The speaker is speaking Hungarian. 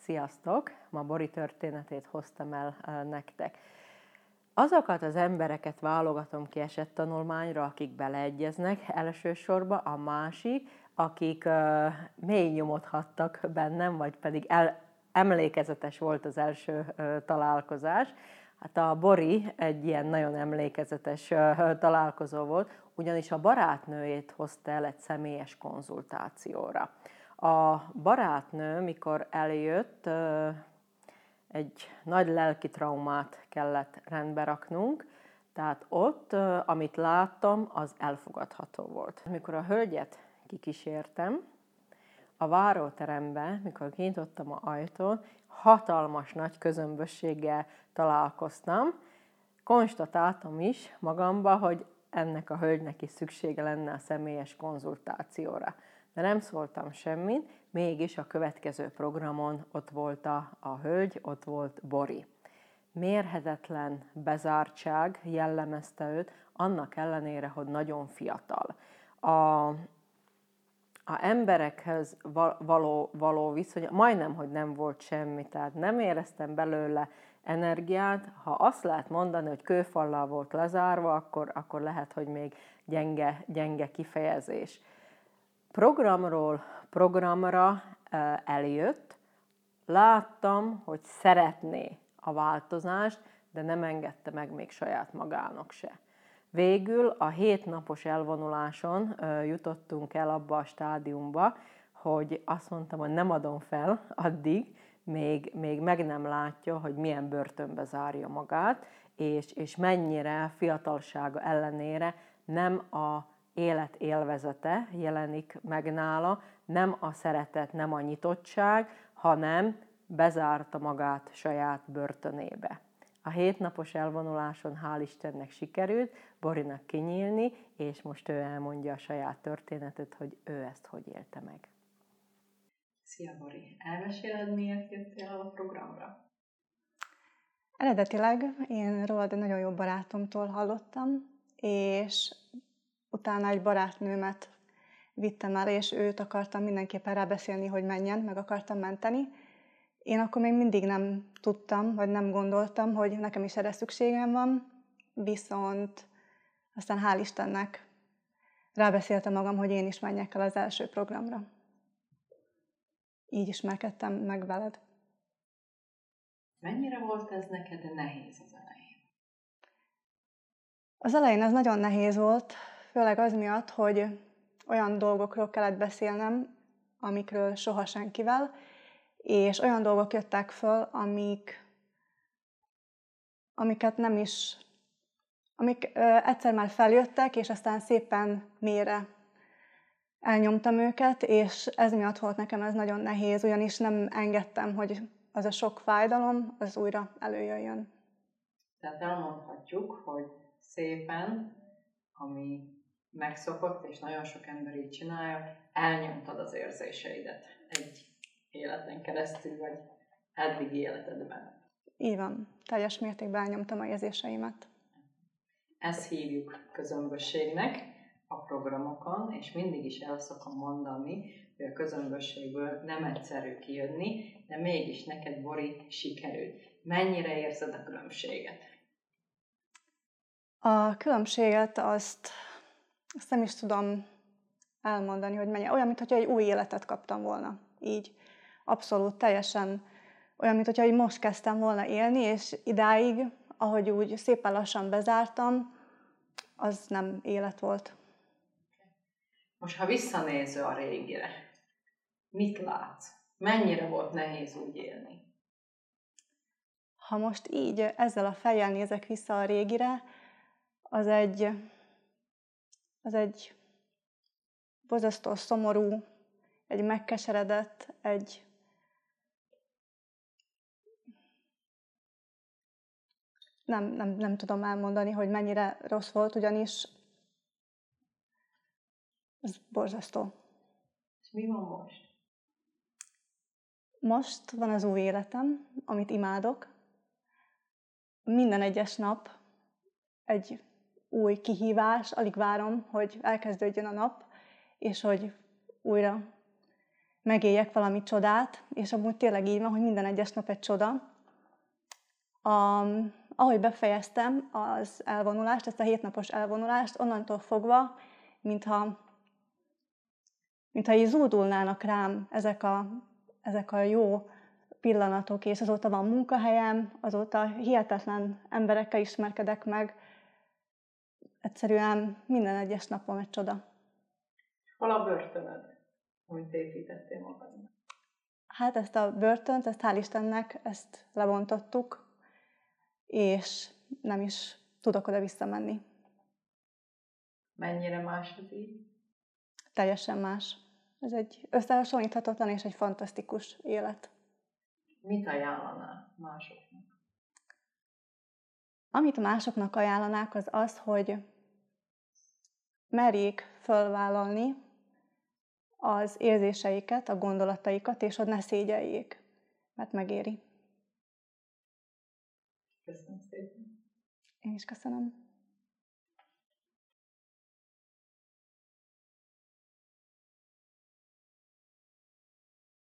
Sziasztok! Ma Bori történetét hoztam el nektek. Azokat az embereket válogatom ki esett tanulmányra, akik beleegyeznek elsősorban, a másik, akik uh, mély nyomot hattak bennem, vagy pedig el, emlékezetes volt az első uh, találkozás. Hát a Bori egy ilyen nagyon emlékezetes uh, találkozó volt, ugyanis a barátnőjét hozta el egy személyes konzultációra. A barátnő, mikor eljött, egy nagy lelki traumát kellett rendbe raknunk, tehát ott, amit láttam, az elfogadható volt. Mikor a hölgyet kikísértem, a váróterembe, mikor kinyitottam a ajtón, hatalmas nagy közömbösséggel találkoztam. Konstatáltam is magamba, hogy ennek a hölgynek is szüksége lenne a személyes konzultációra de nem szóltam semmit, mégis a következő programon ott volt a, a hölgy, ott volt Bori. Mérhetetlen bezártság jellemezte őt, annak ellenére, hogy nagyon fiatal. A, a emberekhez való, való viszony, majdnem, hogy nem volt semmi, tehát nem éreztem belőle energiát. Ha azt lehet mondani, hogy kőfallal volt lezárva, akkor, akkor lehet, hogy még gyenge, gyenge kifejezés programról programra eljött, láttam, hogy szeretné a változást, de nem engedte meg még saját magának se. Végül a hétnapos elvonuláson jutottunk el abba a stádiumba, hogy azt mondtam, hogy nem adom fel addig, még, még meg nem látja, hogy milyen börtönbe zárja magát, és, és mennyire fiatalsága ellenére nem a élet élvezete jelenik meg nála, nem a szeretet, nem a nyitottság, hanem bezárta magát saját börtönébe. A hétnapos elvonuláson hál' Istennek sikerült Borinak kinyílni, és most ő elmondja a saját történetet, hogy ő ezt hogy élte meg. Szia Bori! Elmeséled, miért jöttél a programra? Eredetileg én rólad egy nagyon jó barátomtól hallottam, és utána egy barátnőmet vittem el, és őt akartam mindenképpen rábeszélni, hogy menjen, meg akartam menteni. Én akkor még mindig nem tudtam, vagy nem gondoltam, hogy nekem is erre szükségem van, viszont aztán hál' Istennek rábeszéltem magam, hogy én is menjek el az első programra. Így ismerkedtem meg veled. Mennyire volt ez neked nehéz az elején? Az elején ez nagyon nehéz volt, főleg az miatt, hogy olyan dolgokról kellett beszélnem, amikről soha senkivel, és olyan dolgok jöttek föl, amik, amiket nem is, amik ö, egyszer már feljöttek, és aztán szépen mélyre elnyomtam őket, és ez miatt volt nekem ez nagyon nehéz, ugyanis nem engedtem, hogy az a sok fájdalom, az újra előjöjjön. Tehát elmondhatjuk, hogy szépen, ami megszokott, és nagyon sok ember így csinálja, elnyomtad az érzéseidet egy életen keresztül, vagy eddigi életedben. Így van. Teljes mértékben elnyomtam a érzéseimet. Ezt hívjuk közömbösségnek a programokon, és mindig is el szokom mondani, hogy a közömbösségből nem egyszerű kijönni, de mégis neked, Bori, sikerült. Mennyire érzed a különbséget? A különbséget azt azt nem is tudom elmondani, hogy mennyi. Olyan, mintha egy új életet kaptam volna. Így. Abszolút, teljesen olyan, mintha hogy most kezdtem volna élni, és idáig, ahogy úgy szépen lassan bezártam, az nem élet volt. Most, ha visszanéző a régire, mit látsz? Mennyire volt nehéz úgy élni? Ha most így ezzel a fejjel nézek vissza a régire, az egy, az egy bozasztó szomorú, egy megkeseredett, egy nem, nem, nem tudom elmondani, hogy mennyire rossz volt, ugyanis ez borzasztó. És mi van most? Most van az új életem, amit imádok. Minden egyes nap egy új kihívás, alig várom, hogy elkezdődjön a nap, és hogy újra megéljek valami csodát, és amúgy tényleg így van, hogy minden egyes nap egy csoda. A, ahogy befejeztem az elvonulást, ezt a hétnapos elvonulást, onnantól fogva, mintha, mintha így zúdulnának rám ezek a, ezek a jó pillanatok, és azóta van munkahelyem, azóta hihetetlen emberekkel ismerkedek meg. Egyszerűen minden egyes napom egy csoda. Hol a börtönöd, amit építettél magadnak? Hát ezt a börtönt, ezt hál' Istennek, ezt lebontottuk, és nem is tudok oda visszamenni. Mennyire más az így? Teljesen más. Ez egy összehasonlíthatatlan és egy fantasztikus élet. Mit ajánlanál másoknak? Amit másoknak ajánlanák, az az, hogy merjék fölvállalni az érzéseiket, a gondolataikat, és hogy ne szégyeljék, mert megéri. Köszönöm szépen. Én is köszönöm.